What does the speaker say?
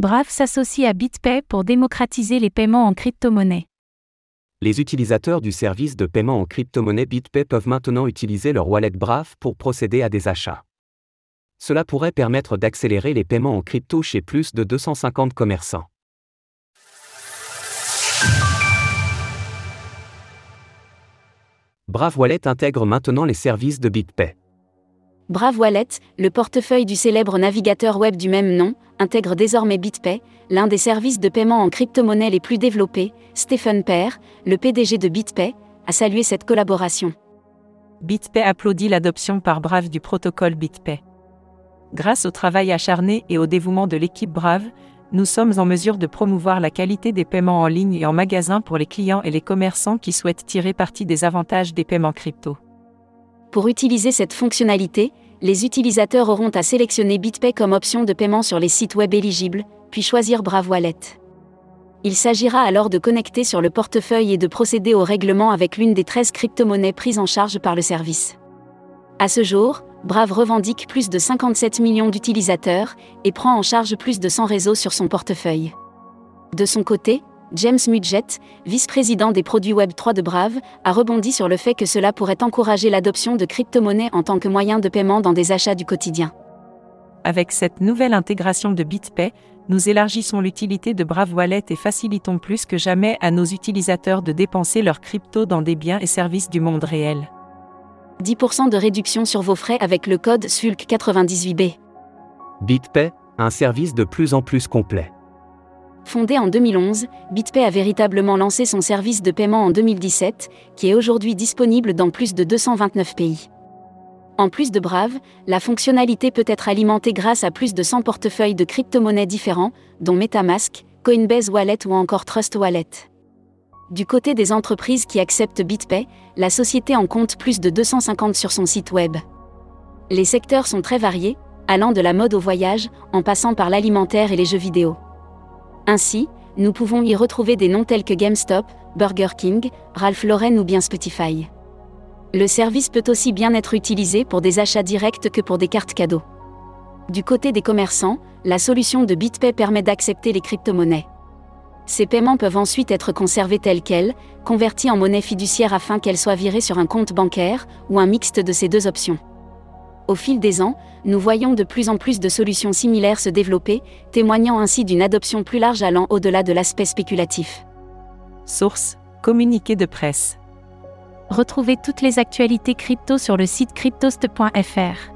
Brave s'associe à BitPay pour démocratiser les paiements en crypto-monnaie. Les utilisateurs du service de paiement en crypto-monnaie BitPay peuvent maintenant utiliser leur wallet Brave pour procéder à des achats. Cela pourrait permettre d'accélérer les paiements en crypto chez plus de 250 commerçants. Brave Wallet intègre maintenant les services de BitPay. Brave Wallet, le portefeuille du célèbre navigateur web du même nom, intègre désormais BitPay, l'un des services de paiement en crypto-monnaie les plus développés. Stephen Pear, le PDG de BitPay, a salué cette collaboration. BitPay applaudit l'adoption par Brave du protocole BitPay. Grâce au travail acharné et au dévouement de l'équipe Brave, nous sommes en mesure de promouvoir la qualité des paiements en ligne et en magasin pour les clients et les commerçants qui souhaitent tirer parti des avantages des paiements crypto. Pour utiliser cette fonctionnalité, les utilisateurs auront à sélectionner BitPay comme option de paiement sur les sites web éligibles, puis choisir Brave Wallet. Il s'agira alors de connecter sur le portefeuille et de procéder au règlement avec l'une des 13 crypto-monnaies prises en charge par le service. À ce jour, Brave revendique plus de 57 millions d'utilisateurs et prend en charge plus de 100 réseaux sur son portefeuille. De son côté, James Mudgett, vice-président des produits Web3 de Brave, a rebondi sur le fait que cela pourrait encourager l'adoption de crypto-monnaies en tant que moyen de paiement dans des achats du quotidien. Avec cette nouvelle intégration de BitPay, nous élargissons l'utilité de Brave Wallet et facilitons plus que jamais à nos utilisateurs de dépenser leurs crypto dans des biens et services du monde réel. 10% de réduction sur vos frais avec le code SULC98B. BitPay, un service de plus en plus complet. Fondé en 2011, BitPay a véritablement lancé son service de paiement en 2017, qui est aujourd'hui disponible dans plus de 229 pays. En plus de Brave, la fonctionnalité peut être alimentée grâce à plus de 100 portefeuilles de crypto-monnaies différents, dont MetaMask, Coinbase Wallet ou encore Trust Wallet. Du côté des entreprises qui acceptent BitPay, la société en compte plus de 250 sur son site web. Les secteurs sont très variés, allant de la mode au voyage, en passant par l'alimentaire et les jeux vidéo. Ainsi, nous pouvons y retrouver des noms tels que GameStop, Burger King, Ralph Lauren ou bien Spotify. Le service peut aussi bien être utilisé pour des achats directs que pour des cartes cadeaux. Du côté des commerçants, la solution de BitPay permet d'accepter les crypto-monnaies. Ces paiements peuvent ensuite être conservés tels quels, convertis en monnaie fiduciaire afin qu'elle soit virée sur un compte bancaire, ou un mixte de ces deux options. Au fil des ans, nous voyons de plus en plus de solutions similaires se développer, témoignant ainsi d'une adoption plus large allant au-delà de l'aspect spéculatif. Source Communiqué de presse. Retrouvez toutes les actualités crypto sur le site cryptost.fr.